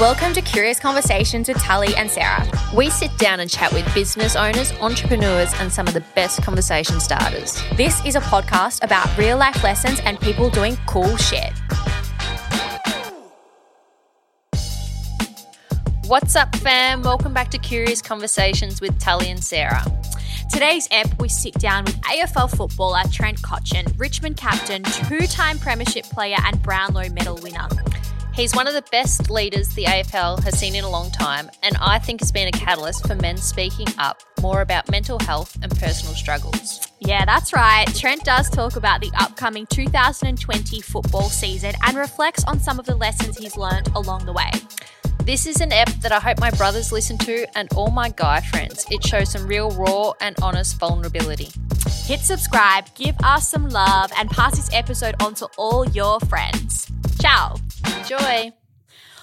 Welcome to Curious Conversations with Tully and Sarah. We sit down and chat with business owners, entrepreneurs, and some of the best conversation starters. This is a podcast about real life lessons and people doing cool shit. What's up, fam? Welcome back to Curious Conversations with Tully and Sarah. Today's ep, we sit down with AFL footballer Trent Cotchin, Richmond captain, two time Premiership player, and Brownlow medal winner. He's one of the best leaders the AFL has seen in a long time, and I think has been a catalyst for men speaking up more about mental health and personal struggles. Yeah, that's right. Trent does talk about the upcoming 2020 football season and reflects on some of the lessons he's learned along the way. This is an ep that I hope my brothers listen to and all my guy friends. It shows some real raw and honest vulnerability. Hit subscribe, give us some love, and pass this episode on to all your friends. Ciao. Enjoy.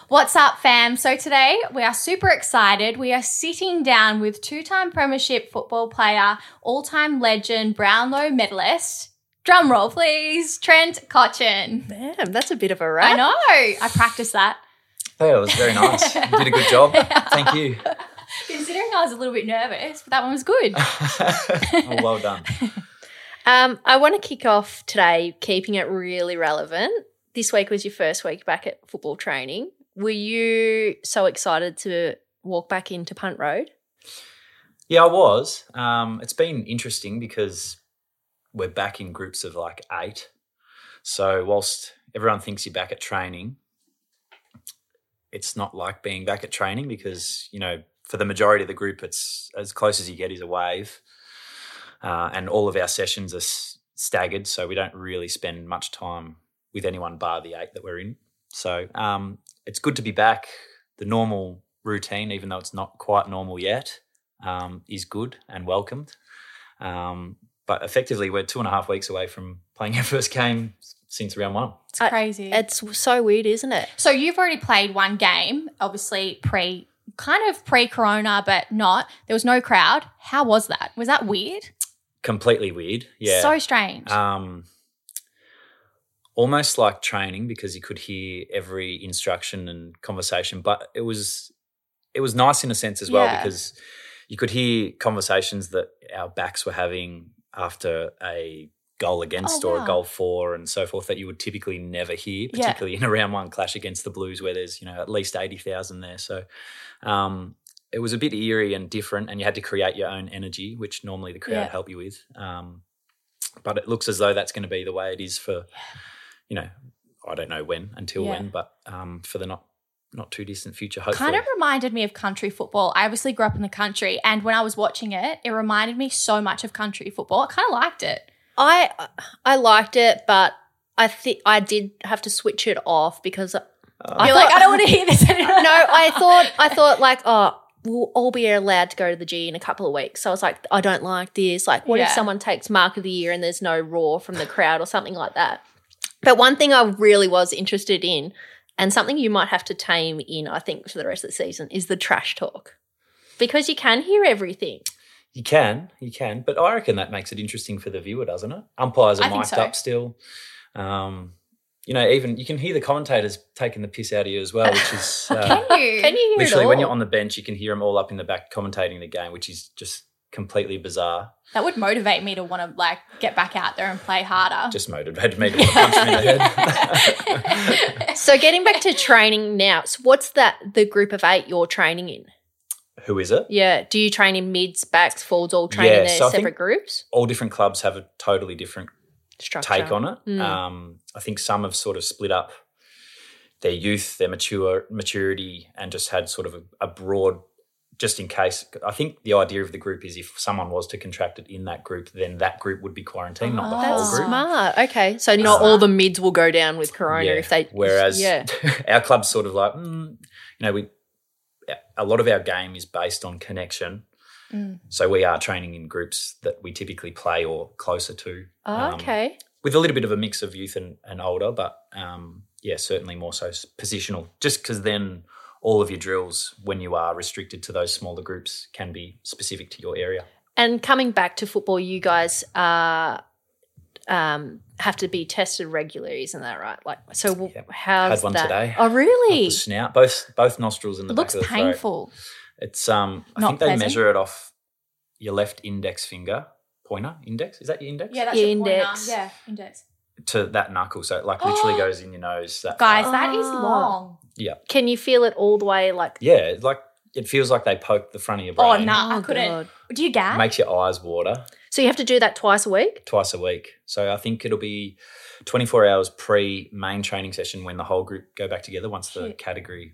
What's up, fam? So today we are super excited. We are sitting down with two-time Premiership football player, all-time legend, Brownlow medalist. Drum roll, please. Trent Cotchin. Damn, that's a bit of a rap. I know. I practiced that. Hey, it was very nice. You did a good job. Thank you. Considering I was a little bit nervous, but that one was good. oh, well done. Um, I want to kick off today, keeping it really relevant. This week was your first week back at football training. Were you so excited to walk back into Punt Road? Yeah, I was. Um, it's been interesting because we're back in groups of like eight. So whilst everyone thinks you're back at training, it's not like being back at training because you know for the majority of the group, it's as close as you get is a wave, uh, and all of our sessions are s- staggered, so we don't really spend much time with anyone bar the eight that we're in. So um, it's good to be back. The normal routine, even though it's not quite normal yet, um, is good and welcomed. Um, but effectively, we're two and a half weeks away from playing our first game since round one. It's I- crazy. It's so weird, isn't it? so you've already played one game, obviously pre kind of pre-corona, but not. There was no crowd. How was that? Was that weird? Completely weird. Yeah. So strange. um, almost like training because you could hear every instruction and conversation but it was it was nice in a sense as well Yeah. because you could hear conversations that our backs were having after a goal against Oh, or wow. a goal for and so forth that you would typically never hear Yeah. particularly in a round one clash against the blues where there's you know at least 80,000 there so um it was a bit eerie and different and you had to create your own energy which normally the crowd Yeah. help you with um but it looks as though that's going to be the way it is for you know i don't know when until Yeah. when but um for the not not too distant future hopefully kind of reminded me of country football. I obviously grew up in the country, and when I was watching it, it reminded me so much of country football. I kind of liked it. I I liked it, but I think I did have to switch it off because Uh, I You're like, I don't want to hear this anymore. no, I thought I thought like, oh, we'll all be allowed to go to the G in a couple of weeks. So I was like, I don't like this. Like, what if someone takes Mark of the Year and there's no roar from the crowd or something like that? But one thing I really was interested in, and something you might have to tame in, I think, for the rest of the season, is the trash talk. Because you can hear everything. You can, you can, but I reckon that makes it interesting for the viewer, doesn't it? Umpires are mic'd so. up still. Um, you know, even you can hear the commentators taking the piss out of you as well, which is uh, Can you? Can you hear literally it all? when you're on the bench, you can hear them all up in the back commentating the game, which is just completely bizarre. That would motivate me to want to like get back out there and play harder. Just motivated me to want to punch him in the head. so getting back to training now, so what's that the group of eight you're training in? Who is it? Yeah. Do you train in mids, backs, forwards, all train Yeah, in their so separate groups? All different clubs have a totally different Structure. take on it. Mm. Um, I think some have sort of split up their youth, their mature maturity, and just had sort of a, a broad just in case. I think the idea of the group is if someone was to contract it in that group, then that group would be quarantined, not the Oh. whole That's group. smart. Okay, so not all the mids will go down with corona Yeah. if they. Whereas yeah, our club's sort of like, mm, you know, we a lot of our game is based on connection. Mm. So we are training in groups that we typically play or closer to. Oh, um, okay. with a little bit of a mix of youth and, and older, but um, yeah, certainly more so positional. Just because then all of your drills, when you are restricted to those smaller groups, can be specific to your area. And coming back to football, you guys are um, have to be tested regularly, isn't that right? Like, so w Yep. how's Had one that? today. Oh, Up really? The snout, both both nostrils and the It back looks of the throat. painful. It's um, I Not think they pleasant. measure it off your left index finger, pointer, index. Is that your index? Yeah, that's Yeah, your pointer. index. Yeah, index. To that knuckle, so it like literally goes in your nose. That Guys, far. that is Ah. long. Yeah, Can you feel it all the way? Like, yeah, like it feels like they poke the front of your brain. Oh, brain. no, I Oh, couldn't. God. Do you gag? Makes your eyes water. so you have to do that twice a week. twice a week. So I think it'll be 24 hours pre main training session when the whole group go back together once the Shit. category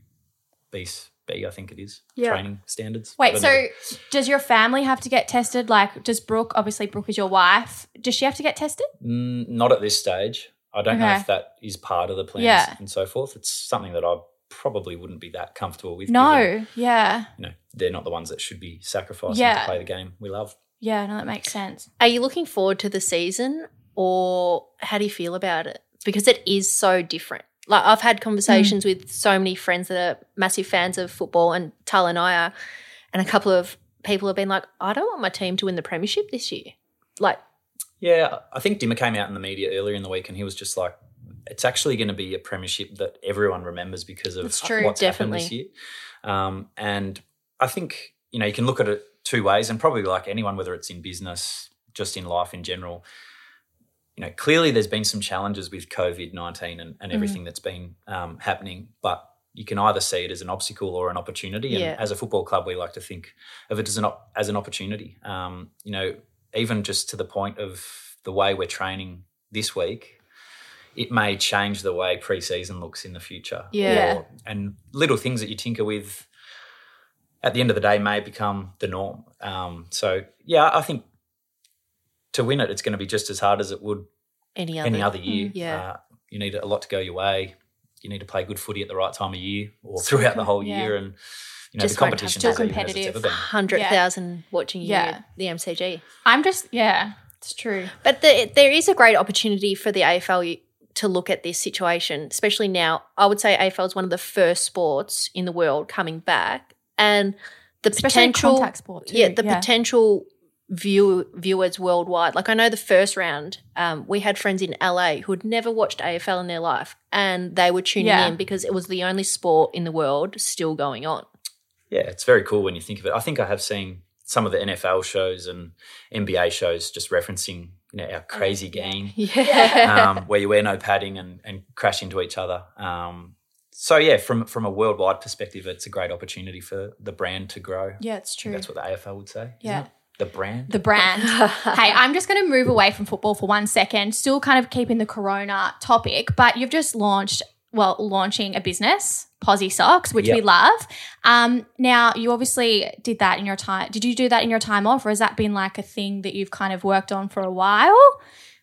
B, B I think it is, Yeah. training standards. Wait, But so does your family have to get tested? Like, does Brooke, obviously, Brooke is your wife, does she have to get tested? Mm, not at this stage. I don't know if that is part of the plans Yeah. and so forth. It's something that I probably wouldn't be that comfortable with. given, No. Yeah. you know, they're not the ones that should be sacrificing Yeah. to play the game we love. Yeah, no, that makes sense. Are you looking forward to the season, or how do you feel about it? Because it is so different. Like I've had conversations Mm. with so many friends that are massive fans of football, and Tal and I are, and a couple of people have been like, "I don't want my team to win the premiership this year." Like, Yeah, I think Dimma came out in the media earlier in the week and he was just like, it's actually going to be a premiership that everyone remembers because of That's true, what's happened this year. Um, and I think, you know, you can look at it two ways and probably like anyone, whether it's in business, just in life in general, you know, clearly there's been some challenges with COVID 19 and, Mm. and everything that's been um, happening, but you can either see it as an obstacle or an opportunity. And Yeah. as a football club, we like to think of it as an, op- as an opportunity. Um, you know, even just to the point of the way we're training this week, it may change the way preseason looks in the future. Yeah. Or- and little things that you tinker with at the end of the day may become the norm. Um, so, yeah, I think to win it, it's going to be just as hard as it would any other, any other year. yeah. Uh, you need a lot to go your way. You need to play good footy at the right time of year or throughout the whole Yeah. year. And, you know, Just the won't have competition's to- as Still even as it's competitive. ever been. hundred thousand watching you Yeah. the MCG. I'm just, yeah, it's true. But the, there is a great opportunity for the AFL to look at this situation, especially now. I would say AFL is one of the first sports in the world coming back, and the Especially in potential, contact sport, too. yeah, the Yeah. potential view viewers worldwide. Like I know the first round, um, we had friends in LA who had never watched AFL in their life, and they were tuning Yeah. in because it was the only sport in the world still going on. Yeah, it's very cool when you think of it. I think I have seen some of the NFL shows and NBA shows just referencing, you know, our crazy game. Yeah, um, where you wear no padding and, and crash into each other. Um, so yeah, from from a worldwide perspective, it's a great opportunity for the brand to grow. Yeah, it's true. That's what the AFL would say. isn't Yeah. it? the brand. the brand. hey, I'm just going to move away from football for one second, still kind of keeping the corona topic, but you've just launched, well, launching a business, Posy Socks, which we love. Um, now, you obviously did that in your time. Did you do that in your time off, or has that been like a thing that you've kind of worked on for a while?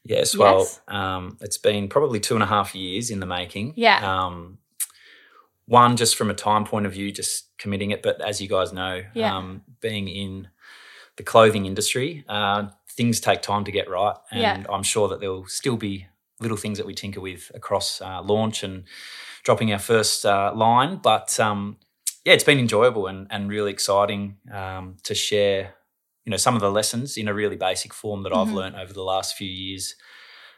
yes, well, Yes. Um, it's been probably two and a half years in the making. Yeah. Um, one, just from a time point of view, just committing it, but as you guys know, Yeah. um, being in the clothing industry, uh, things take time to get right, and Yeah. I'm sure that there will still be little things that we tinker with across uh, launch and dropping our first uh, line. But um, yeah, it's been enjoyable and, and really exciting um, to share, you know, some of the lessons in a really basic form that I've Mhm. learned over the last few years.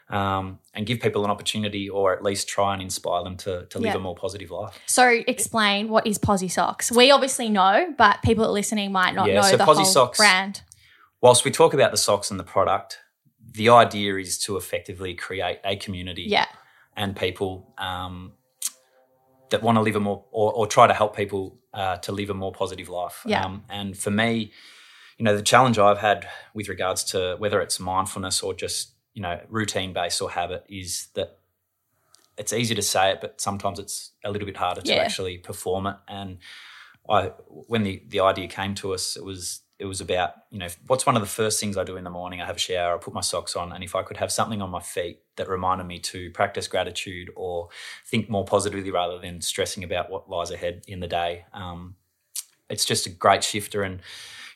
Um, and give people an opportunity, or at least try and inspire them to, to live Yeah. a more positive life. So, explain what is Posy Socks. We obviously know, but people listening might not Yeah, know so the Posy whole Socks- brand. Whilst we talk about the socks and the product, the idea is to effectively create a community Yeah, and people um, that want to live a more or, or try to help people uh, to live a more positive life. Yeah. Um, and for me, you know, the challenge I've had with regards to whether it's mindfulness or just you know routine based or habit is that it's easy to say it, but sometimes it's a little bit harder to actually perform it. And I when the the idea came to us, it was it was about you know what's one of the first things I do in the morning. I have a shower, I put my socks on, and if I could have something on my feet that reminded me to practice gratitude or think more positively rather than stressing about what lies ahead in the day, um, it's just a great shifter and.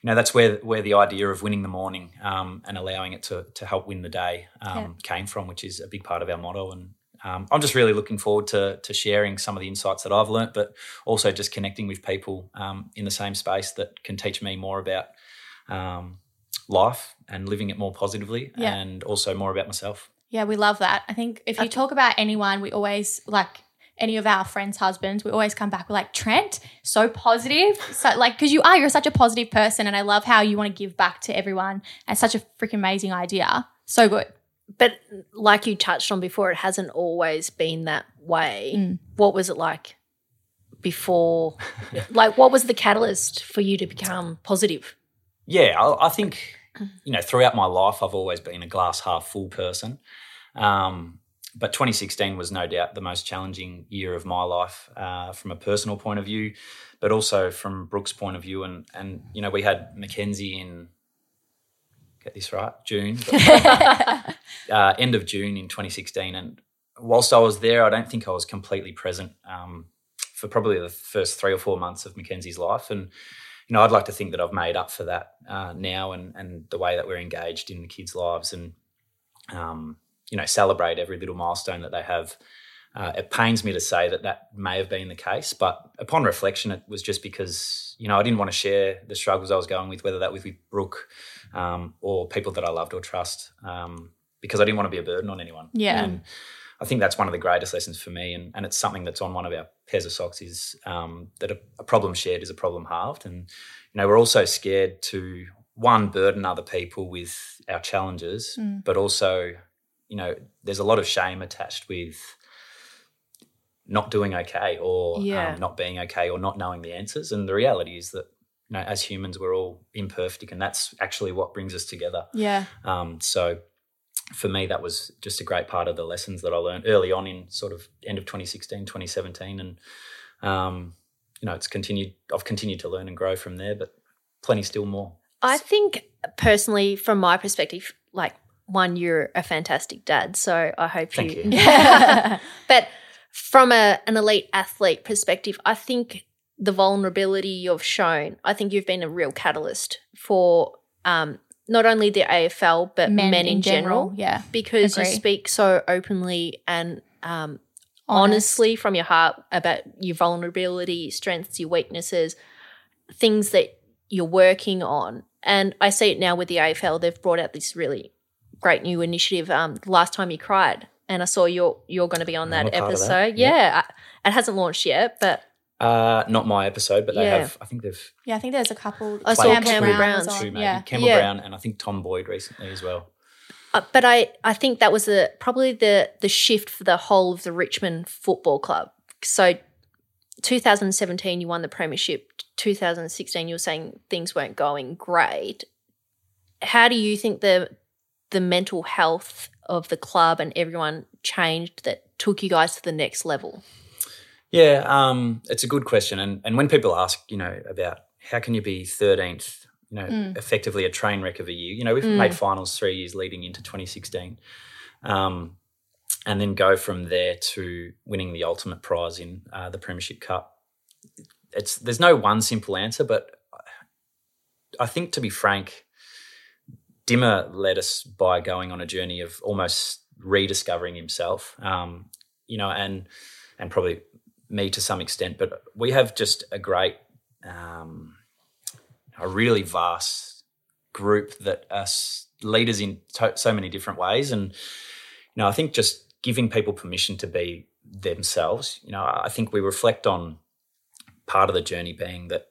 You know that's where where the idea of winning the morning um, and allowing it to to help win the day um, Yeah. came from, which is a big part of our motto. And um, I'm just really looking forward to to sharing some of the insights that I've learnt, but also just connecting with people um, in the same space that can teach me more about um, life and living it more positively, Yeah. and also more about myself. Yeah, we love that. I think if you talk about anyone, we always like any of our friends' husbands, we always come back We're like Trent, so positive. So like because you are, you're such a positive person, and I love how you want to give back to everyone. And such a freaking amazing idea. So good. But like you touched on before, it hasn't always been that way. Mm. What was it like before? like, what was the catalyst for you to become positive? Yeah, I, I think you know throughout my life I've always been a glass half full person. Um, but 2016 was no doubt the most challenging year of my life uh, from a personal point of view, but also from Brooke's point of view. And and you know we had Mackenzie in get this right June, uh, end of June in 2016. And whilst I was there, I don't think I was completely present um, for probably the first three or four months of Mackenzie's life. And you know, I'd like to think that I've made up for that uh, now, and and the way that we're engaged in the kids' lives, and um, you know, celebrate every little milestone that they have. Uh, it pains me to say that that may have been the case, but upon reflection, it was just because you know I didn't want to share the struggles I was going with, whether that was with Brooke um, or people that I loved or trust, um, because I didn't want to be a burden on anyone. Yeah. And I think that's one of the greatest lessons for me, and, and it's something that's on one of our pairs of socks is um, that a, a problem shared is a problem halved, and you know we're also scared to one burden other people with our challenges, Mm. but also you know there's a lot of shame attached with not doing okay or Yeah. um, not being okay or not knowing the answers, and the reality is that you know as humans we're all imperfect, and that's actually what brings us together. Yeah. Um, so for me, that was just a great part of the lessons that I learned early on in sort of end of 2016, 2017. And, um, you know, it's continued, I've continued to learn and grow from there, but plenty still more. I think personally, from my perspective, like one, you're a fantastic dad. So I hope Thank you. you. but from a, an elite athlete perspective, I think the vulnerability you've shown, I think you've been a real catalyst for um, not only the AFL but men, in, general, Yeah. because you speak so openly and um, Honest. honestly from your heart about your vulnerability, strengths, your weaknesses, things that you're working on. And I see it now with the AFL. They've brought out this really great new initiative. Um, last time you cried, and I saw you're you're going to be on I'm that a part of episode. that, Yeah, I- it hasn't launched yet, but Uh, not my episode, but they Yeah. have, I think they've Yeah, I think there's a couple. I saw played Cameron two, Brown's was on. two maybe. Yeah. Campbell Yeah. Brown and I think Tom Boyd recently as well. uh, but I I think that was the probably the the shift for the whole of the Richmond Football Club. So 2017 you won the premiership. 2016 you were saying things weren't going great. How do you think the the mental health of the club and everyone changed that took you guys to the next level? Yeah, um, it's a good question, and and when people ask, you know, about how can you be thirteenth, you know, Mm. effectively a train wreck of a year. You know, we've Mm. made finals three years leading into 2016, um, and then go from there to winning the ultimate prize in uh, the Premiership Cup. It's there's no one simple answer, but I think to be frank, Dimma led us by going on a journey of almost rediscovering himself. Um, you know, and and probably me to some extent, but we have just a great, um, a really vast group that are leaders in to- so many different ways, and you know, I think just giving people permission to be themselves. You know, I think we reflect on part of the journey being that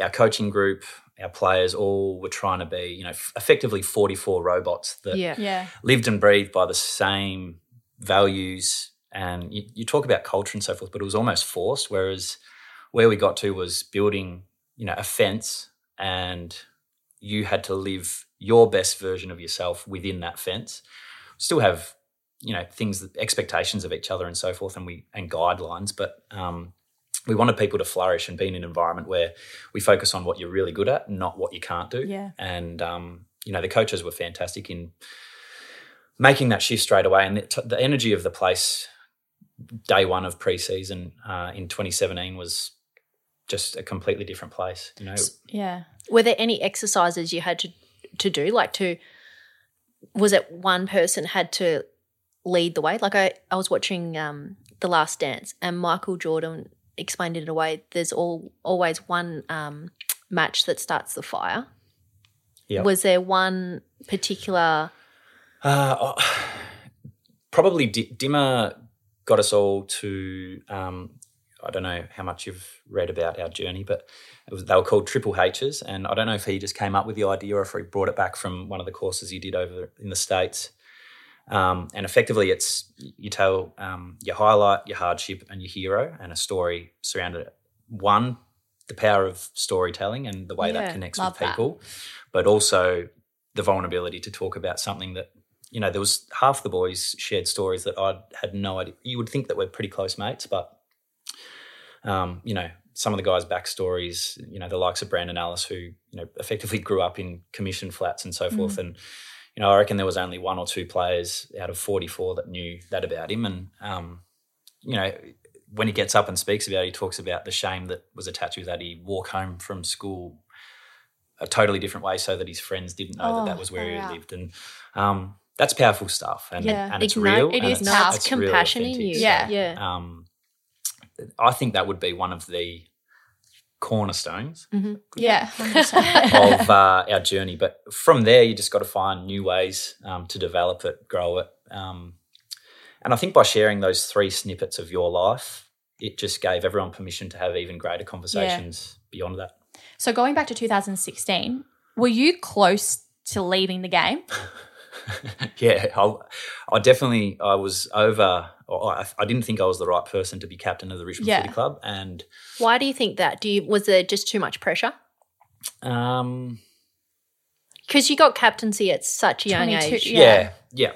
our coaching group, our players, all were trying to be, you know, f- effectively forty-four robots that Yeah. Yeah. lived and breathed by the same values and you, you talk about culture and so forth but it was almost forced whereas where we got to was building you know a fence and you had to live your best version of yourself within that fence still have you know things expectations of each other and so forth and we and guidelines but um we wanted people to flourish and be in an environment where we focus on what you're really good at, not what you can't do. Yeah. And um, you know, the coaches were fantastic in making that shift straight away, and the, the energy of the place day one of preseason uh, in 2017 was just a completely different place. You know, Yeah. Were there any exercises you had to to do? Like to was it one person had to lead the way? Like I, I was watching um The Last Dance and Michael Jordan explained it in a way there's all always one um match that starts the fire. Yep. Was there one particular Uh, oh, probably D- Dimma got us all to. Um, I don't know how much you've read about our journey, but it was, they were called Triple H's, and I don't know if he just came up with the idea or if he brought it back from one of the courses he did over in the states. Um, and effectively, it's you tell um, your highlight, your hardship, and your hero, and a story surrounded it. One, the power of storytelling and the way Yeah, that connects with that. people, but also the vulnerability to talk about something that you know there was half the boys shared stories that I had no idea. You would think that we're pretty close mates, but um, you know some of the guys' backstories, you know the likes of Brandon Ellis, who you know effectively grew up in commission flats and so forth, and you know I reckon there was only one or two players out of forty four that knew that about him, and um, you know when he gets up and speaks about it, he talks about the shame that was attached to that. He walk home from school a totally different way so that his friends didn't know that Oh, that was where he out. lived. And um, that's powerful stuff. And, Yeah. and it's Ignite- real. it and is it's, powerful. it's really compassion in authentic. you? So, Yeah. Yeah. Um, I think that would be one of the cornerstones Yeah. 100%. of uh, our journey. But from there, you just got to find new ways um, to develop it, grow it. Um, and I think by sharing those three snippets of your life, it just gave everyone permission to have even greater conversations beyond that. so going back to 2016, were you close to leaving the game? yeah, I, I definitely I was over. I, I didn't think I was the right person to be captain of the Richmond Yeah. Footy Club, and Why do you think that? Do you was there just too much pressure? um, Because you got captaincy at such a young age. Yeah. yeah, yeah.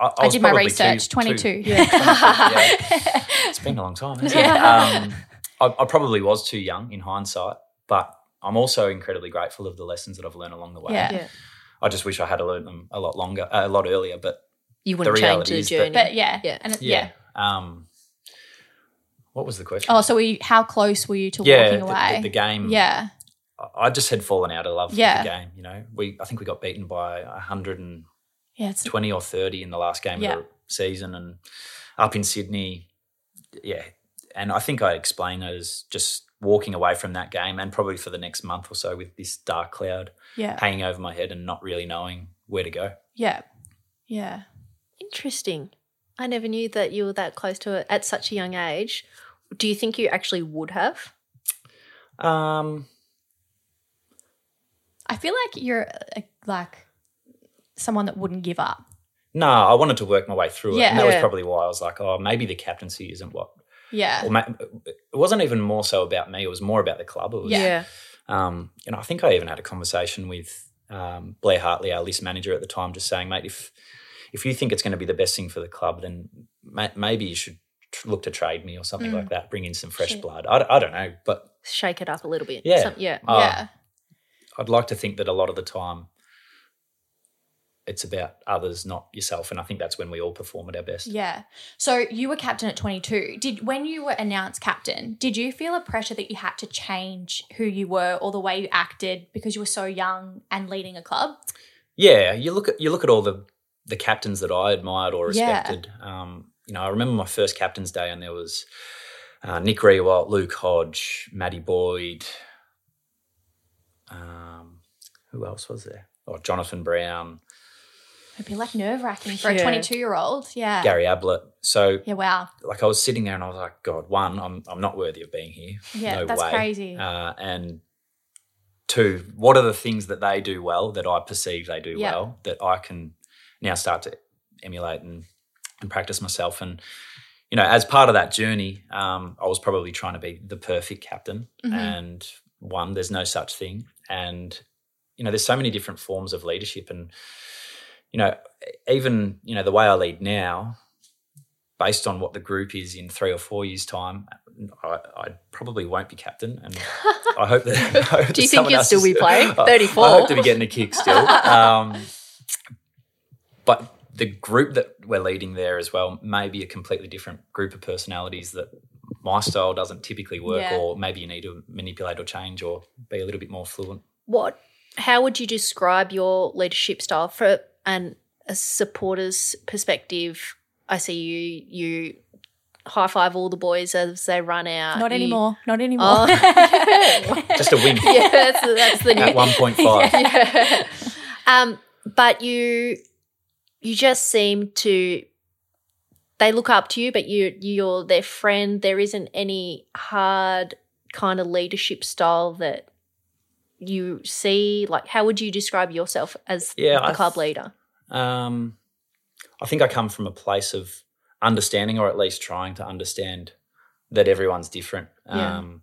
I, I, was did my research. too- 22. too- yeah, it's been a long time. Hasn't it? Um, I, I probably was too young in hindsight, but I'm also incredibly grateful of the lessons that I've learned along the way. Yeah. Yeah. I just wish I had learned them a lot longer, uh, a lot earlier. But You wouldn't The change reality the is that- journey. But yeah. Yeah. And yeah. yeah, Um, what was the question? Oh, so were you, how close were you to yeah, walking away? The, the game. yeah. I just had fallen out of love Yeah. with the game. You know, we I think we got beaten by 120 Yeah. Or 30 in the last game Yeah. of the season, and up in Sydney, yeah. And I think I explained that as just walking away from that game, and probably for the next month or so with this dark cloud yeah. hanging over my head and not really knowing where to go. Yeah. Yeah. Interesting. I never knew that you were that close to it at such a young age. Do you think you actually would have? Um, I feel like you're uh, like someone that wouldn't give up. no, I wanted to work my way through it, Yeah. and that was probably why I was like, oh, maybe the captaincy isn't what. Yeah. Or ma- it wasn't even more so about me; it was more about the club. It was, Yeah. Um, you know, I think I even had a conversation with um, Blair Hartley, our list manager at the time, just saying, mate, if if you think it's going to be the best thing for the club, then ma- maybe you should tr- look to trade me or something Mm. like that. Bring in some fresh Shit. blood. I don't know, but Shake it up a little bit. Yeah. Some- yeah. uh, yeah. I'd like to think that a lot of the time it's about others, not yourself, and I think that's when we all perform at our best. Yeah. So you were captain at 22. Did when you were announced captain, did you feel a pressure that you had to change who you were or the way you acted because you were so young and leading a club? Yeah, you look at you look at all the the captains that I admired or Yeah. respected. Um, you know, I remember my first captain's day, and there was uh, Nick Riewoldt, Luke Hodge, Matty Boyd. Um, who else was there? Oh, Jonathan Brown, It'd be like nerve wracking for a 22 year old. Yeah. Gary Ablett. So, Yeah. Wow. like, I was sitting there, and I was like, God, one, I'm I'm not worthy of being here. Yeah. no that's way. crazy. Uh, and two, what are the things that they do well that I perceive they do Yeah. well that I can now start to emulate and, and practice myself? And, you know, as part of that journey, um, I was probably trying to be the perfect captain. Mhm. And one, there's no such thing. And, you know, there's so many different forms of leadership. And, you know, even, you know, the way I lead now, based on what the group is in three or four years' time, I, I probably won't be captain, and I hope that. I hope Do you think you'll still be playing? I- 34. I hope to be getting a kick still. Um, but the group that we're leading there as well may be a completely different group of personalities that my style doesn't typically work, Yeah. or maybe you need to manipulate or change or be a little bit more fluent. What? How would you describe your leadership style for an a supporter's perspective? I see you you high five all the boys as they run out. Not You- anymore. Not anymore. Oh. Just a wink yeah, that's, that's the new at one point five. yeah. Um, but you you just seem to they look up to you, but you you're their friend. There isn't any hard kind of leadership style that you see. Like, how would you describe yourself as Yeah, the I club th- leader? Um, I think I come from a place of understanding, or at least trying to understand that everyone's different. Yeah. Um,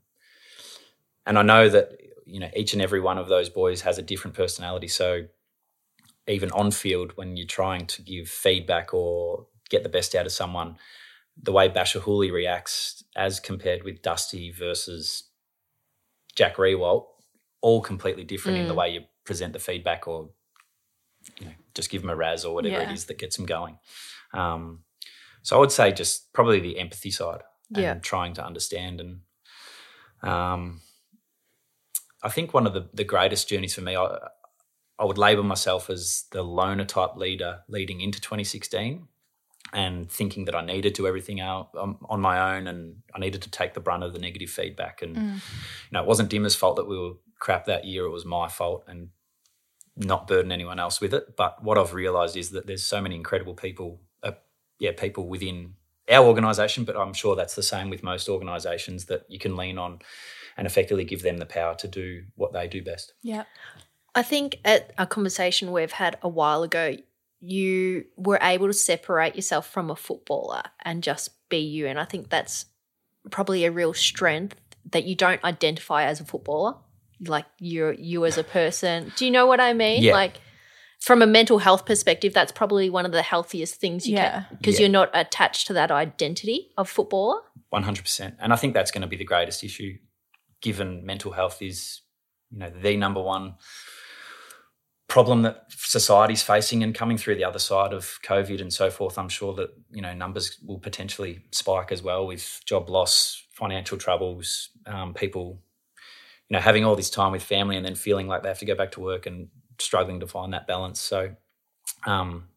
and I know that you know each and every one of those boys has a different personality. So even on field, when you're trying to give feedback or get the best out of someone, the way Bachar Houli reacts as compared with Dusty versus Jack Riewoldt, all completely different in the Mm. way you present the feedback or you know, just give them a raz or whatever Yeah. it is that gets them going. Um, so I would say just probably the empathy side and Yeah. trying to understand. And um, I think one of the, the greatest journeys for me, I, I would label myself as the loner type leader leading into 2016 and thinking that I needed to do everything out um, on my own and I needed to take the brunt of the negative feedback. And, Mm. you know, it wasn't Dimma's fault that we were crap that year. It was my fault and not burden anyone else with it. But what I've realised is that there's so many incredible people, uh, yeah, people within our organisation, but I'm sure that's the same with most organisations that you can lean on and effectively give them the power to do what they do best. yeah. I think at a conversation we've had a while ago, you were able to separate yourself from a footballer and just be you. And I think that's probably a real strength that you don't identify as a footballer. Like you're you as a person. Do you know what I mean? Yeah. Like from a mental health perspective, that's probably one of the healthiest things you Yeah. can because Yeah. you're not attached to that identity of footballer. One hundred percent, and I think that's going to be the greatest issue, given mental health is, you know, the number one problem that society's facing, and coming through the other side of COVID and so forth. I'm sure that you know numbers will potentially spike as well with job loss, financial troubles, um, people, you know, having all this time with family and then feeling like they have to go back to work and struggling to find that balance. So. Um,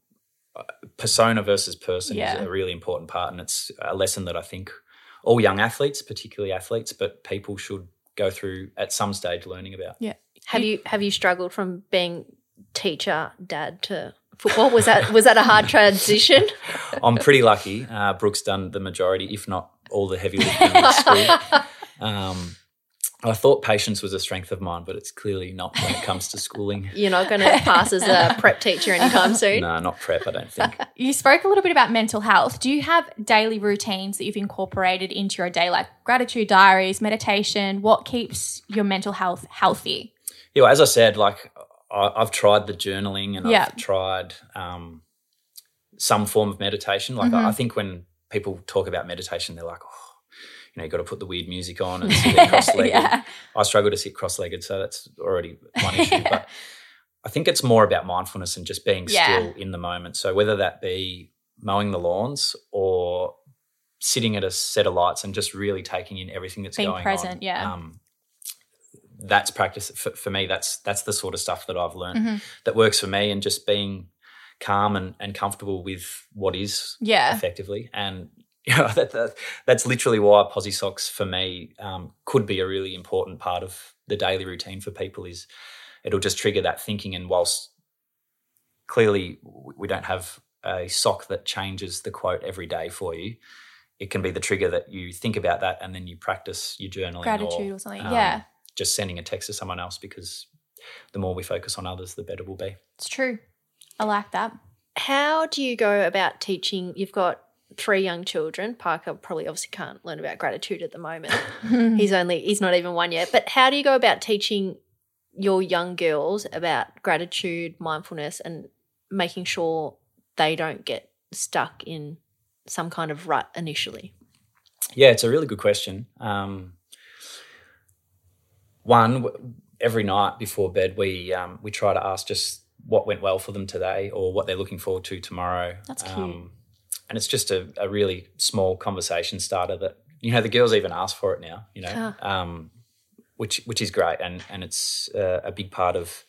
persona versus person Yeah. is a really important part and it's a lesson that i think all young athletes particularly athletes but people should go through at some stage learning about Yeah. Have you have you struggled from being teacher dad to football? Was that was that a hard transition? i'm pretty lucky uh, brooke's done the majority if not all the heavy lifting in school um, i thought patience was a strength of mine but it's clearly not when it comes to schooling You're not going to pass as a prep teacher anytime soon. no not prep i don't think You spoke a little bit about mental health. Do you have daily routines that you've incorporated into your day, like gratitude diaries, meditation? What keeps your mental health healthy? yeah well, as i said like I, i've tried the journaling and Yeah. i've tried um, some form of meditation like I, I think when people talk about meditation they're like oh you know, you got to put the weird music on and sit cross-legged. Yeah. I struggle to sit cross-legged, so that's already one issue. But I think it's more about mindfulness and just being Yeah. still in the moment. So whether that be mowing the lawns or sitting at a set of lights and just really taking in everything that's Being going present, on. yeah. Um, that's practice for, for me. That's that's the sort of stuff that I've learned Mhm. that works for me, and just being calm and, and comfortable with what is Yeah. effectively. And you know, that, that, that's literally why Posy Socks for me um, could be a really important part of the daily routine for people. Is it'll just trigger that thinking, and whilst clearly we don't have a sock that changes the quote every day for you. It can be the trigger that you think about that and then you practice your journaling Gratitude or, or something. um, yeah, just sending a text to someone else because the more we focus on others, the better we'll be. it's true. I like that. How do you go about teaching? You've got three young children. Parker probably obviously can't learn about gratitude at the moment. he's only he's not even one yet. But how do you go about teaching your young girls about gratitude, mindfulness, and making sure they don't get stuck in some kind of rut initially? Yeah, it's a really good question. Um, one, every night before bed, we um, we try to ask just what went well for them today or what they're looking forward to tomorrow. That's cute. Um, and it's just a, a really small conversation starter that you know the girls even ask for it now. You know, um, which which is great, and and it's uh, a big part of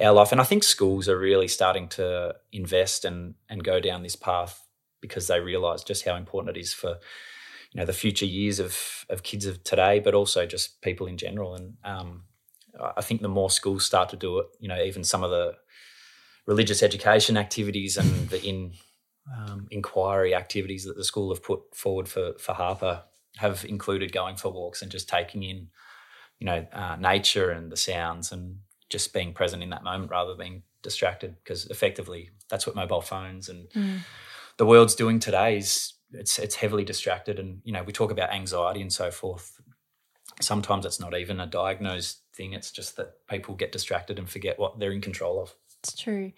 our life. And I think schools are really starting to invest and and go down this path because they realise just how important it is for you know the future years of of kids of today, but also just people in general. And um, I I think the more schools start to do it, you know, even some of the religious education activities and the in um, inquiry activities that the school have put forward for for Harper have included going for walks and just taking in, you know, uh, nature and the sounds and just being present in that moment rather than being distracted. Because effectively that's what mobile phones and the world's doing today is it's it's heavily distracted and you know we talk about anxiety and so forth. Sometimes it's not even a diagnosed thing it's just that people get distracted and forget what they're in control of. It's true.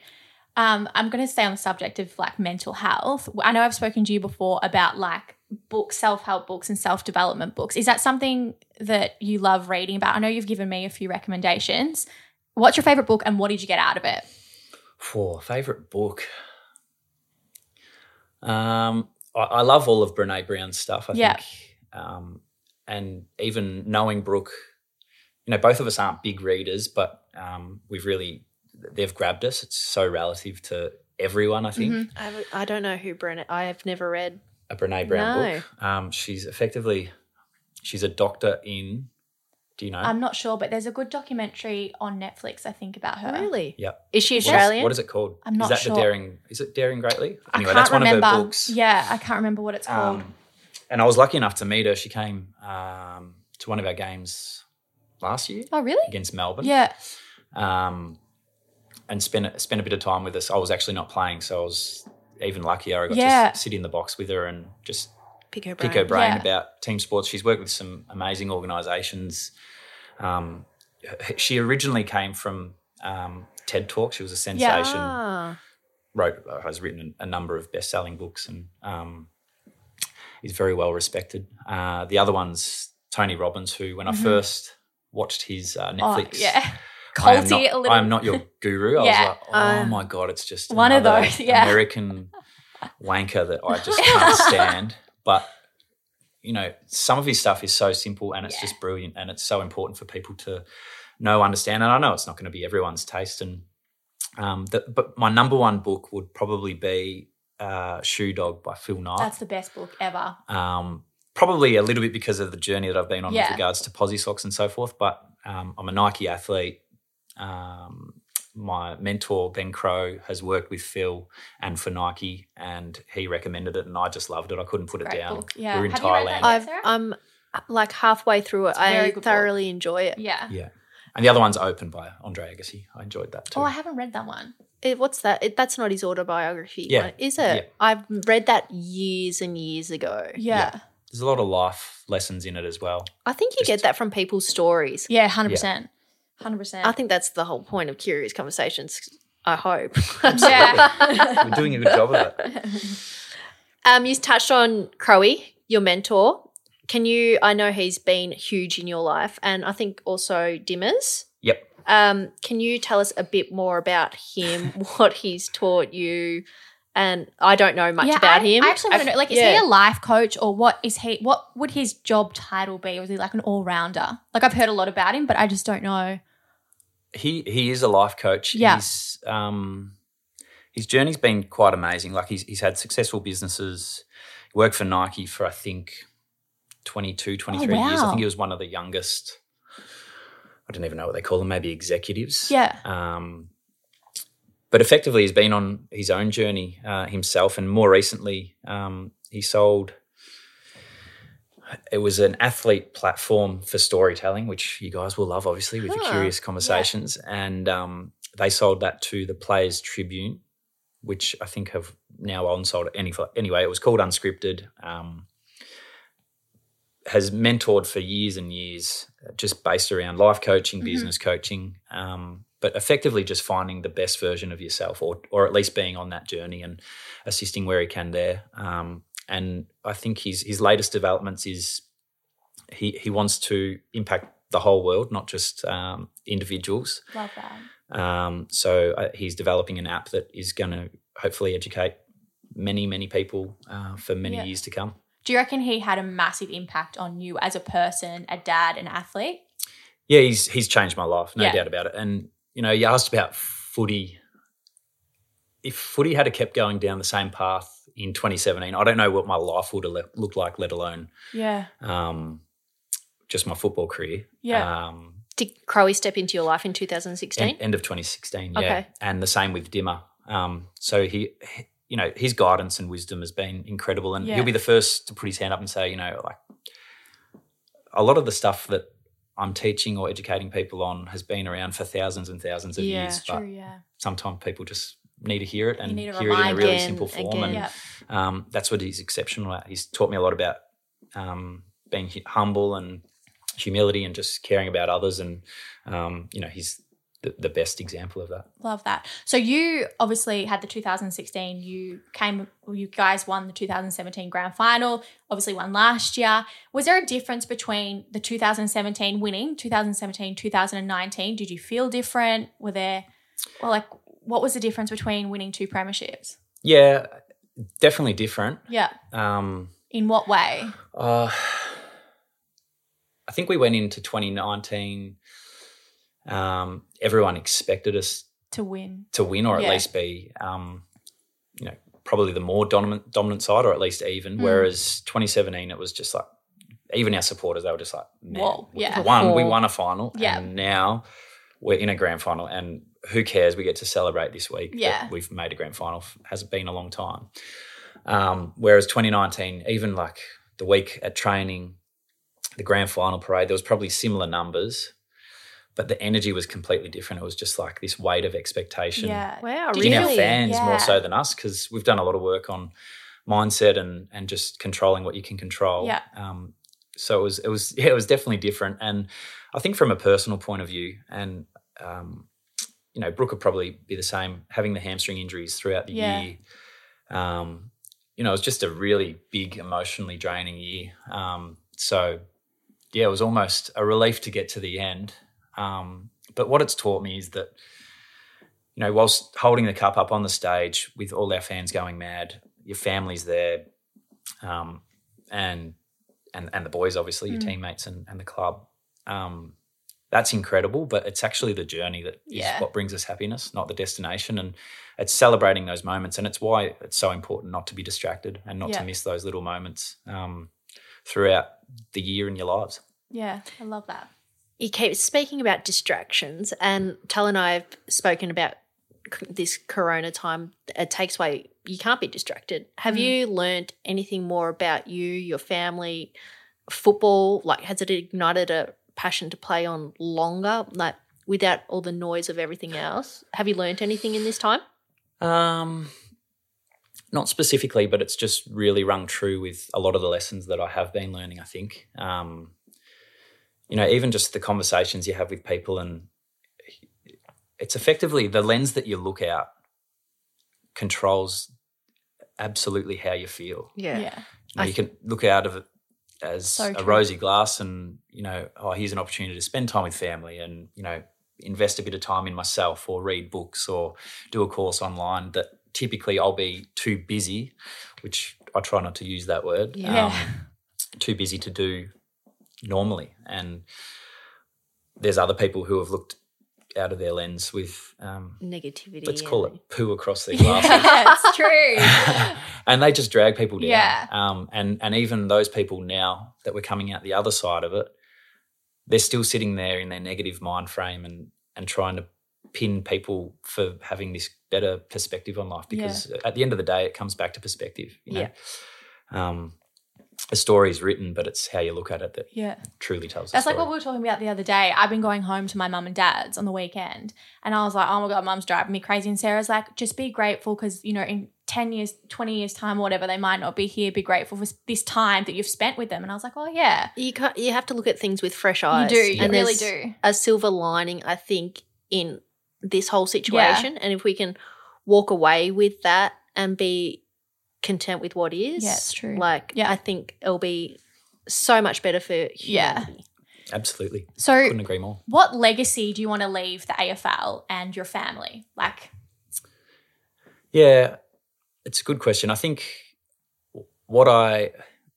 Um, I'm going to stay on the subject of like mental health. I know I've spoken to you before about like books, self help books, and self development books. Is that something that you love reading about? I know you've given me a few recommendations. What's your favorite book and what did you get out of it? for favorite book um I, I love all of brene brown's stuff i Yeah. think um and even knowing brooke you know both of us aren't big readers but um we've really they've grabbed us it's so relative to everyone i think Mm-hmm. I, w- I don't know who Brenna. I have never read. a Brene Brown No. book. Um, she's effectively she's a doctor in. Do you know? I'm not sure, but there's a good documentary on Netflix, I think, about her. Really? Yep. Is she Australian? What is it called? I'm not sure. is that sure. the Daring? Is it Daring Greatly? I Anyway, can't that's one remember. of her books. Yeah, I can't remember what it's called. Um, and I was lucky enough to meet her. She came um, to one of our games last year oh, really? against Melbourne. Yeah. Um, and spent spent a bit of time with us. I was actually not playing, so I was even luckier. I got Yeah. to sit in the box with her and just Pick her brain. pick her brain Yeah. about team sports. She's worked with some amazing organisations. Um, she originally came from um, TED Talk. She was a sensation. Ah, Wrote has written a number of best selling books and um, is very well respected. Uh, the other one's Tony Robbins, who when I first watched his uh, Mm-hmm. Oh, Netflix. yeah. I am, Culty not, a little. I am not your guru. I Yeah. was like, oh Uh, my god, it's just one of those, yeah. American wanker that I just can't stand. But you know, some of his stuff is so simple and it's Yeah. just brilliant, and it's so important for people to know, understand. And I know it's not going to be everyone's taste. And um, the, but my number one book would probably be uh, Shoe Dog by Phil Knight. That's the best book ever. Um, probably a little bit because of the journey that I've been on Yeah. with regards to posi socks and so forth. But um, I'm a Nike athlete. Um, my mentor Ben Crowe has worked with Phil and for Nike, and he recommended it, and I just loved it. I couldn't put it Great down. book. Yeah. We We're in Have Thailand, yet? I've Sarah? I'm uh, like halfway through it. I good book. thoroughly enjoy it. Yeah. yeah. And the other one's Open by Andre Agassi. I enjoyed that too. Oh, I haven't read that one. It- what's that? It, that's not his autobiography. Yeah. one, is it? Yeah. I've read that years and years ago. Yeah. There's a lot of life lessons in it as well. I think you Just- get that from people's stories. Yeah, 100%. 100%. I think that's the whole point of curious conversations. I hope. yeah. We're doing a good job of it. Um, you touched on Crowy, your mentor. Can you? I know he's been huge in your life, and I think also Dimmas. Yep. Um, can you tell us a bit more about him, what he's taught you? And I don't know much yeah, about I, him. I actually want to know, like, is yeah. he a life coach or what is he, what would his job title be? Or is he like an all rounder? Like, I've heard a lot about him, but I just don't know. he he is a life coach. Yeah. He's, um, his journey's been quite amazing. Like he's he's had successful businesses. He worked for Nike for I think 22, 23 years. I Oh, think he was one of the youngest. I don't even know what they call them. Maybe executives. Yeah. Um, but effectively, he's been on his own journey uh, himself, and more recently, um, he sold. It was an athlete platform for storytelling, which you guys will love, obviously, with your Huh, curious conversations. And um, they sold that to the Players Tribune, which I think have now on sold. Any anyway, it was called Unscripted. Um, has mentored for years and years, uh, just based around life coaching, Mhm. business coaching, um, but effectively just finding the best version of yourself, or or at least being on that journey and assisting where he can there. Um, and I think his his latest developments is he he wants to impact the whole world, not just um, individuals. Love that. Um, so uh, he's developing an app that is going to hopefully educate many many people uh, for many Yeah. years to come. Do you reckon he had a massive impact on you as a person, a dad, an athlete? Yeah, he's he's changed my life, no Yeah. doubt about it. And you know, you asked about footy. If footy had kept going down the same path in 2017, I don't know what my life would have le- looked like, let alone Yeah. um, just my football career. Yeah. Um, Did Crowe step into your life in 2016? end, end of 2016, yeah. Okay. And the same with Dimma. Um, so he, he- you know, his guidance and wisdom has been incredible, and Yeah. he'll be the first to put his hand up and say, you know, like a lot of the stuff that I'm teaching or educating people on has been around for thousands and thousands of Yeah. years, but True, yeah. sometimes people just need to hear it and hear it in a really again, simple form. again. And Yeah. um, that's what he's exceptional at. He's taught me a lot about um, being humble and humility and just caring about others. And, um, you know, he's the, the best example of that. Love that. So you obviously had the 2016. You came. You guys won the 2017 grand final. Obviously won last year. Was there a difference between the 2017 winning, 2017, 2019? Did you feel different? Were there, well, like, what was the difference between winning two premierships? Yeah, definitely different. Yeah. Um, In what way? uh, I think we went into 2019. Um, everyone expected us To win. to win, or at Yeah. least be, um, you know, probably the more dominant dominant side, or at least even. Mm. Whereas 2017, it was just like even our supporters, they were just like, man, Whoa, we yeah. won, we won a final, Yeah. and now we're in a grand final, and who cares? We get to celebrate this week. Yeah. we've made a grand final. Has been a long time. Um, whereas 2019, even like the week at training, the grand final parade, there was probably similar numbers, but the energy was completely different. It was just like this weight of expectation Yeah. Wow, Did in our fans Yeah. more so than us because we've done a lot of work on mindset and and just controlling what you can control. Yeah. Um, so it was it was yeah, it was definitely different, and I think from a personal point of view, and um, you know, Brooke would probably be the same. Having the hamstring injuries throughout the Yeah. year, um, you know, it was just a really big emotionally draining year. Um, so yeah, it was almost a relief to get to the end. Um, but what it's taught me is that you know, whilst holding the cup up on the stage with all our fans going mad, your family's there, um, and and and the boys, obviously, your Mm. teammates and, and the club. Um, that's incredible, but it's actually the journey that is Yeah. what brings us happiness, not the destination. And it's celebrating those moments, and it's why it's so important not to be distracted and not Yeah. to miss those little moments um, throughout the year in your lives. Yeah. I love that. You keep speaking about distractions, and Tal and I have spoken about this Corona time. It takes away. You can't be distracted. Have Mm. you learned anything more about you, your family, football? Like, has it ignited a passion to play on longer, like without all the noise of everything else? Have you learned anything in this time? Um, not specifically, but it's just really rung true with a lot of the lessons that I have been learning. I think, um, you know, even just the conversations you have with people, and it's effectively the lens that you look out controls absolutely how you feel. Yeah. You, know, you can look out of it as So a rosy glass, and you know, oh, here's an opportunity to spend time with family, and you know, invest a bit of time in myself, or read books, or do a course online. That typically I'll be too busy, which I try not to use that word. Yeah. Um, too busy to do normally, and there's other people who have looked out of their lens with um, Negativity. let's call it poo across their glasses Yeah, it's true. and they just drag people down. Yeah. Um, and and even those people now that we're coming out the other side of it, they're still sitting there in their negative mind frame and and trying to pin people for having this better perspective on life because at the end of the day, it comes back to perspective. You know? Um, a story is written, but it's how you look at it that Yeah. truly tells. the That's like what we were talking about the other day. I've been going home to my mum and dad's on the weekend, and I was like, "Oh my god, mum's driving me crazy." And Sarah's like, "Just be grateful because you know, in ten years, twenty years time, or whatever, they might not be here. Be grateful for this time that you've spent with them." And I was like, "Oh yeah, You can't, you have to look at things with fresh eyes. you do. You and really do." A silver lining, I think, in this whole situation. And if we can walk away with that and be content with what is. Yeah, it's true. Like, Yeah. I think it'll be so much better for Yeah. humanity. Absolutely. So, Couldn't agree more. what legacy do you want to leave the AFL and your family? Like, Yeah, it's a good question. I think what I,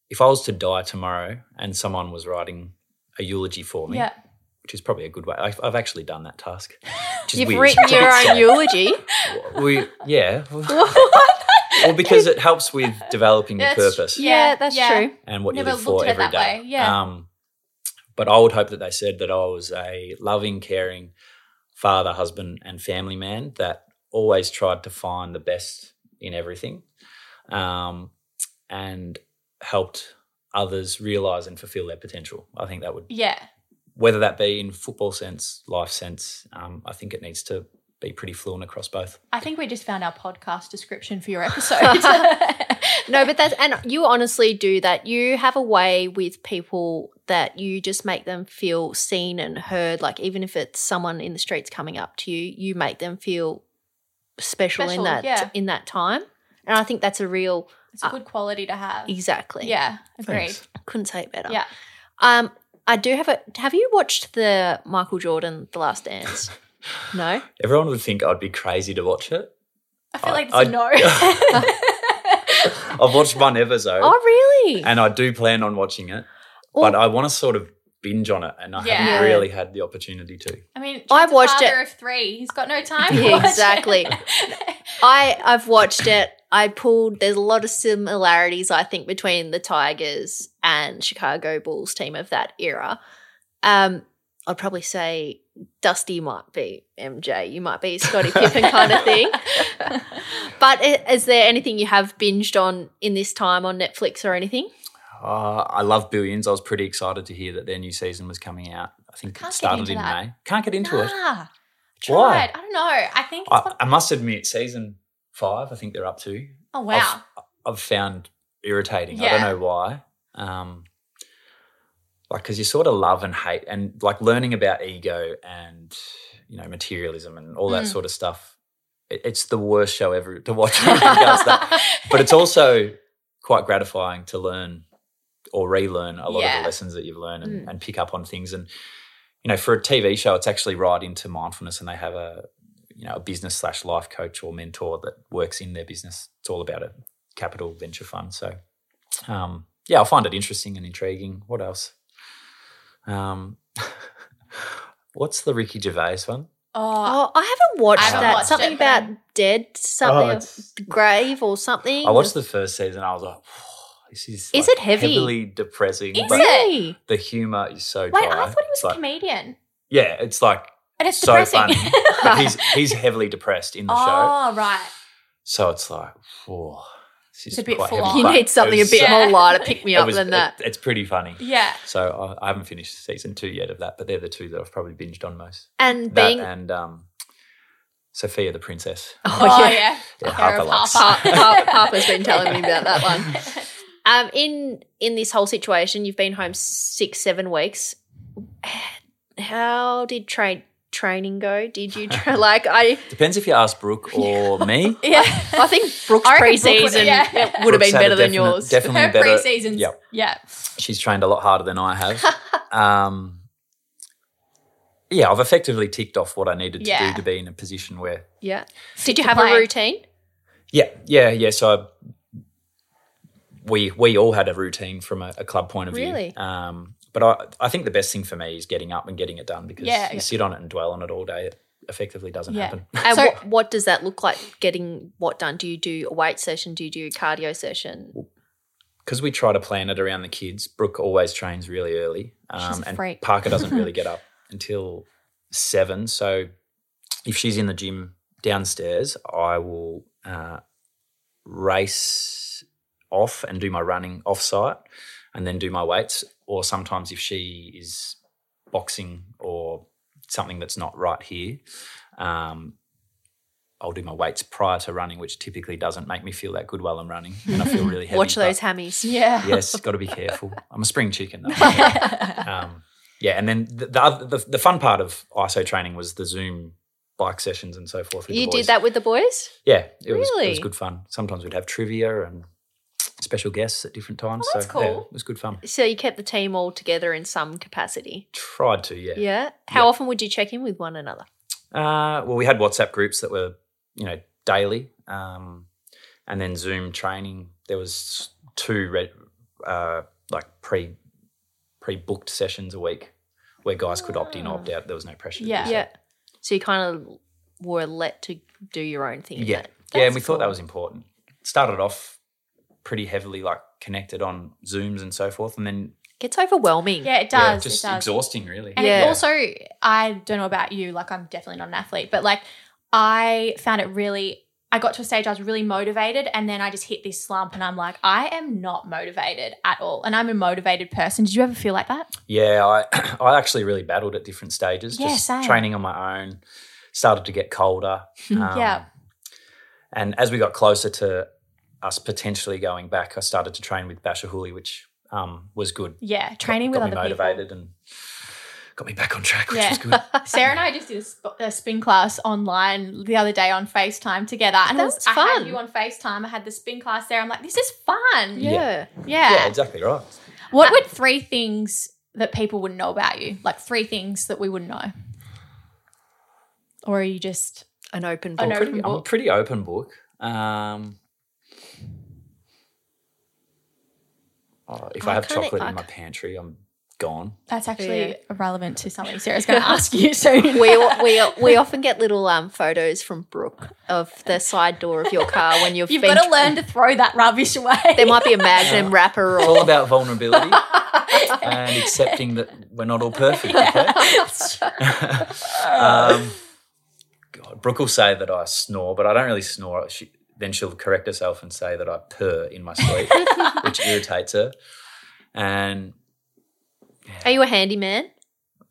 if I was to die tomorrow and someone was writing a eulogy for me, yeah, which is probably a good way. I've, I've actually done that task. Which is You've weird. written It's a bit your own eulogy. We, yeah. well, because it helps with developing your purpose Yeah, Yeah, that's yeah. true. and what Never you live looked for at it every that day. way, yeah. Um, but I would hope that they said that I was a loving, caring father, husband, and family man that always tried to find the best in everything, um, and helped others realize and fulfill their potential. I think that would, yeah. whether that be in football sense, life sense, um, I think it needs to be pretty fluent across both. I think we just found our podcast description for your episode. No, but that's and you honestly do that. You have a way with people that you just make them feel seen and heard. Like even if it's someone in the streets coming up to you, you make them feel special, Special, in that yeah. in that time. And I think that's a real it's a good quality to have. exactly. Yeah, agreed. Thanks. couldn't say it better. Yeah. Um, I do have a. Have you watched the Michael Jordan The Last Dance? no. Everyone would think I'd be crazy to watch it. I feel I- like it's I- a no. I've watched one episode. Oh, really? and I do plan on watching it, Well- but I want to sort of binge on it, and I Yeah. haven't really had the opportunity to. I mean, I Chad's a watched father it- of three. He's got no time. to Yeah, watch it. exactly. I I've watched it. I pulled. There's a lot of similarities, I think, between the Tigers and Chicago Bulls team of that era. Um, I'd probably say Dusty might be MJ. You might be Scottie Pippen kind of thing. But is there anything you have binged on in this time on Netflix or anything? Uh, I love Billions. I was pretty excited to hear that their new season was coming out. I think Can't it started in that. May. Can't get into it. Nah, Why? I don't know. I think. It's I, one- I must admit, season five, I think they're up to. oh wow. I've, I've found irritating. I don't know why. Um, like, because you sort of love and hate, and like learning about ego and you know materialism and all that Mm. sort of stuff. It, it's the worst show ever to watch. But it's also quite gratifying to learn or relearn a lot of the lessons that you've learned and, Mm. and pick up on things. And you know, for a TV show, it's actually right into mindfulness, and they have a you know a business slash life coach or mentor that works in their business. It's all about a capital venture fund. So um, yeah, I find it interesting and intriguing. What else? Um, what's the Ricky Gervais one? oh, Oh, I haven't watched I haven't that. watched something it, about dead, something Oh, of it's- the grave or something. I watched the first season. I was like, this is Is like it heavy? Heavily depressing. Is but it? The humor is so wait, dry. I thought he was It's a like- comedian, Yeah, it's like and it's so depressing. funny. but he's he's heavily depressed in the show, oh right. so it's like, whoa, this is It's a bit quite full heavy, on. You need something it a bit Yeah. more light to pick me up was- than it- that. it's pretty funny. Yeah. So I, I haven't finished season two yet of that, but they're the two that I've probably binged on most. And That being and um, Sophia the Princess. oh, Oh, yeah. yeah. Yeah, Hair Harper of likes. Harper. Har- Har- Harper's been telling me about that one. Um, in in this whole situation, you've been home six, seven weeks. How did trade training go? Did you tra- like? I Depends if you ask Brooke or me. yeah. I think Brooke's I reckon Brooke would- yeah. would have Brooke's been had a better than yours. Definitely Her better. pre-seasons. Yep. Yeah. She's trained a lot harder than I have. um, yeah, I've effectively ticked off what I needed to Yeah. do to be in a position where Yeah. Did you have play. a routine? Yeah, yeah, yeah. So I, we we all had a routine from a, a club point of view. Really? Um, but I I think the best thing for me is getting up and getting it done because Yeah. you sit on it and dwell on it all day. It effectively doesn't Yeah. happen. And So- what, what does that look like? Getting what done? Do you do a weight session? Do you do a cardio session? Because we try to plan it around the kids. Brooke always trains really early, um, a and freak. Parker doesn't really get up until seven. So if she's in the gym downstairs, I will uh, race off and do my running off site and then do my weights. Or sometimes if she is boxing or something that's not right here, um, I'll do my weights prior to running, which typically doesn't make me feel that good while I'm running. And I feel really heavy. Watch those hammies. Yeah. yes, got to be careful. I'm a spring chicken. Though. um, yeah, and then the, the, other, the the fun part of ISO training was the Zoom bike sessions and so forth. With You the did that with the boys? Yeah, it was it was good fun. Sometimes we'd have trivia and special guests at different times. That's so yeah, cool. it was good fun. So you kept the team all together in some capacity. Tried to, yeah. Yeah. How Yeah. often would you check in with one another? Uh, well, we had WhatsApp groups that were, you know, daily, um, and then Zoom training. There was two re- uh, like pre pre booked sessions a week where guys could opt in, or opt out. There was no pressure. Yeah. Yeah. So you kind of were let to do your own thing. yeah, that. yeah. And we That's thought that was important. Started off pretty heavily, like connected on Zooms and so forth, and then it Gets overwhelming. Yeah, it yeah, does. just it does. exhausting, really. And Yeah. also, I don't know about you, like I'm definitely not an athlete, but like I found it really, I got to a stage I was really motivated and then I just hit this slump and I'm like, I am not motivated at all. And I'm a motivated person. Did you ever feel like that? Yeah, I I actually really battled at different stages. Yeah, just same. training on my own. Started to get colder. Um, Yeah. And as we got closer to us potentially going back, I started to train with Bachar Houli, which um, was good. Yeah. Training got with me other motivated and got me back on track, which Yeah. was good. Sarah and I just did a, sp- a spin class online the other day on FaceTime together. And it was, That's I fun. had you on FaceTime. I had the spin class there. I'm like, this is fun. Yeah. Yeah. yeah, exactly right. What would three things that people wouldn't know about you? Like three things that we wouldn't know? Or are you just An open An book. open Pretty, I'm a pretty open book. Um, oh, if I, I have kinda- chocolate I in my ca- pantry, I'm gone. That's actually Yeah. irrelevant to something Sarah's going to ask you soon. we, we we often get little um photos from Brooke of the side door of your car when you've You've been got to learn to throw that rubbish away. There might be a magnum wrapper It's all about vulnerability and accepting that we're not all perfect. Okay. um, God, Brooke will say that I snore, but I don't really snore. She, then she'll correct herself and say that I purr in my sleep, which irritates her. And Are you a handyman?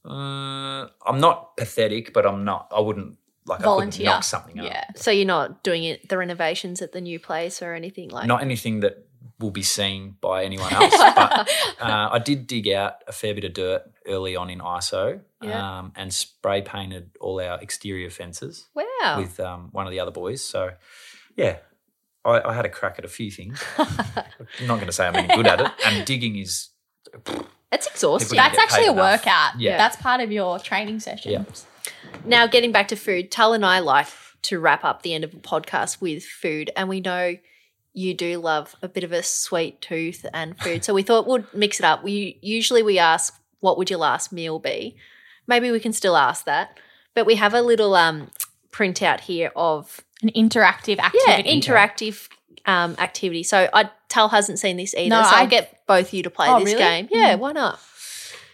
uh, I'm not pathetic, but I'm not. I wouldn't like Volunteer. I knock something up. yeah. So you're not doing it the renovations at the new place or anything like Not anything that will be seen by anyone else. but uh, I did dig out a fair bit of dirt early on in ISO Yeah. um, and spray painted all our exterior fences Wow. with um, one of the other boys. So, yeah, I, I had a crack at a few things. I'm not going to say I'm any good at it. And digging is, It's exhausting. That's actually a enough. workout. Yeah. That's part of your training session. Yeah. Now, getting back to food, Tal and I like to wrap up the end of a podcast with food, and we know you do love a bit of a sweet tooth and food. So we thought we'd mix it up. We usually we ask, "What would your last meal be?" Maybe we can still ask that, but we have a little um, printout here of An interactive activity. yeah activity. interactive um, activity. So I Tal hasn't seen this either, No, so I'll get both you to play Oh, this really? game. Yeah, Mm. why not?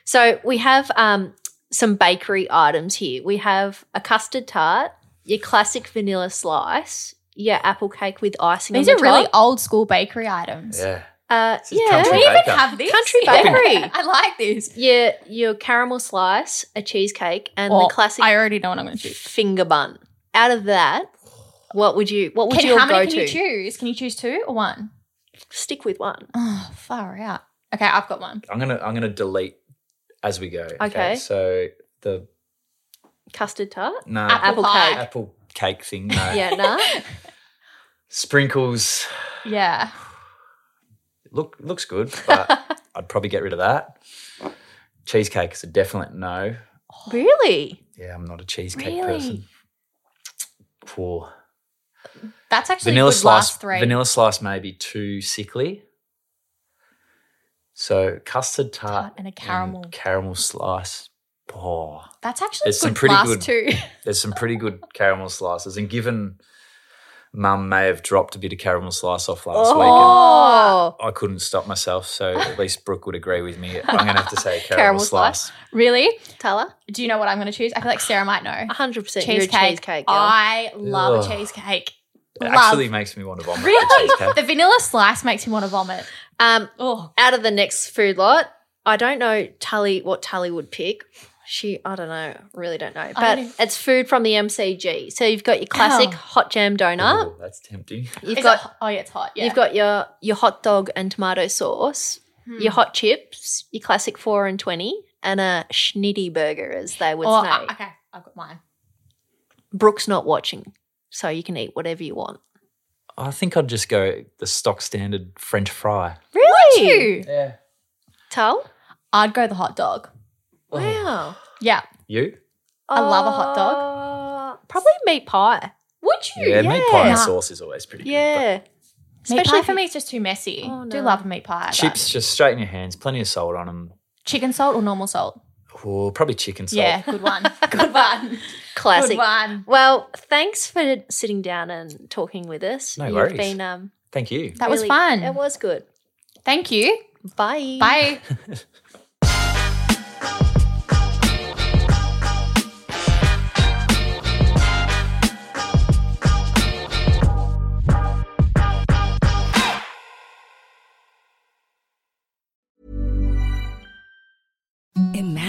So we have um, some bakery items here. We have a custard tart, your classic vanilla slice, your apple cake with icing. These on are the really old school bakery items. yeah. Uh, yeah. Do we even have this? Country bakery. I like this. Your your caramel slice, a cheesecake, and Well, the classic I already know what I'm going to choose. finger bun. Out of that, what would you what would Can, you how go many can to? you choose? Can you choose two or one? Stick with one. Oh, far out. Okay, I've got one. I'm gonna I'm gonna delete as we go. Okay. So the Custard tart. no Apple Apple pie. cake. apple cake thing. No. Yeah, nah. Sprinkles Yeah. look looks good, but I'd probably get rid of that. Cheesecake is a definite no. really? Yeah, I'm not a cheesecake Really? person. Poor That's actually vanilla a good slice. last three. Vanilla slice may be too sickly. So custard tart, Tart and a caramel. caramel slice. Oh, That's actually There's good some pretty last good- two. there's some pretty good caramel slices, and given Mum may have dropped a bit of caramel slice off last week, Oh, and I couldn't stop myself. So at least Brooke would agree with me. I'm going to have to say caramel, Caramel slice. slice. really? Tala, Do you know what I'm going to choose? I feel like Sarah might know. hundred percent. Cheesecake. cheesecake girl. I love Ugh. a cheesecake. It Love. actually makes me want to vomit. the Really? cheesecake. The vanilla slice makes me want to vomit. um, Oh, out of the next food lot, I don't know Tully what Tully would pick. She, I don't know, really don't know. But don't- it's food from the MCG. So you've got your classic Ow. hot jam donut. Ooh, that's tempting. You've Is got it, oh yeah, it's hot. Yeah. you've got your your hot dog and tomato sauce, Hmm. your hot chips, your classic four and twenty, and a schnitty burger, as they would Oh, say. uh, okay, I've got mine. Brooke's not watching, so you can eat whatever you want. I think I'd just go the stock standard French fry. Really? You. Yeah. Tull? I'd go the hot dog. Wow. Yeah. You? I love a hot dog. Uh, Probably meat pie. Would you? Yeah, meat pie and sauce is always pretty good. Yeah. Meat Especially pie for me is just too messy. Oh, Do no. love a meat pie. but but- Chips just straight in your hands, plenty of salt on them. Chicken salt or normal salt? Oh, probably chicken salt. Yeah, good one. good one. Classic. Good one. Well, thanks for sitting down and talking with us. No You've worries. been um Thank you. That was really- fun. It was good. Thank you. Bye. Bye.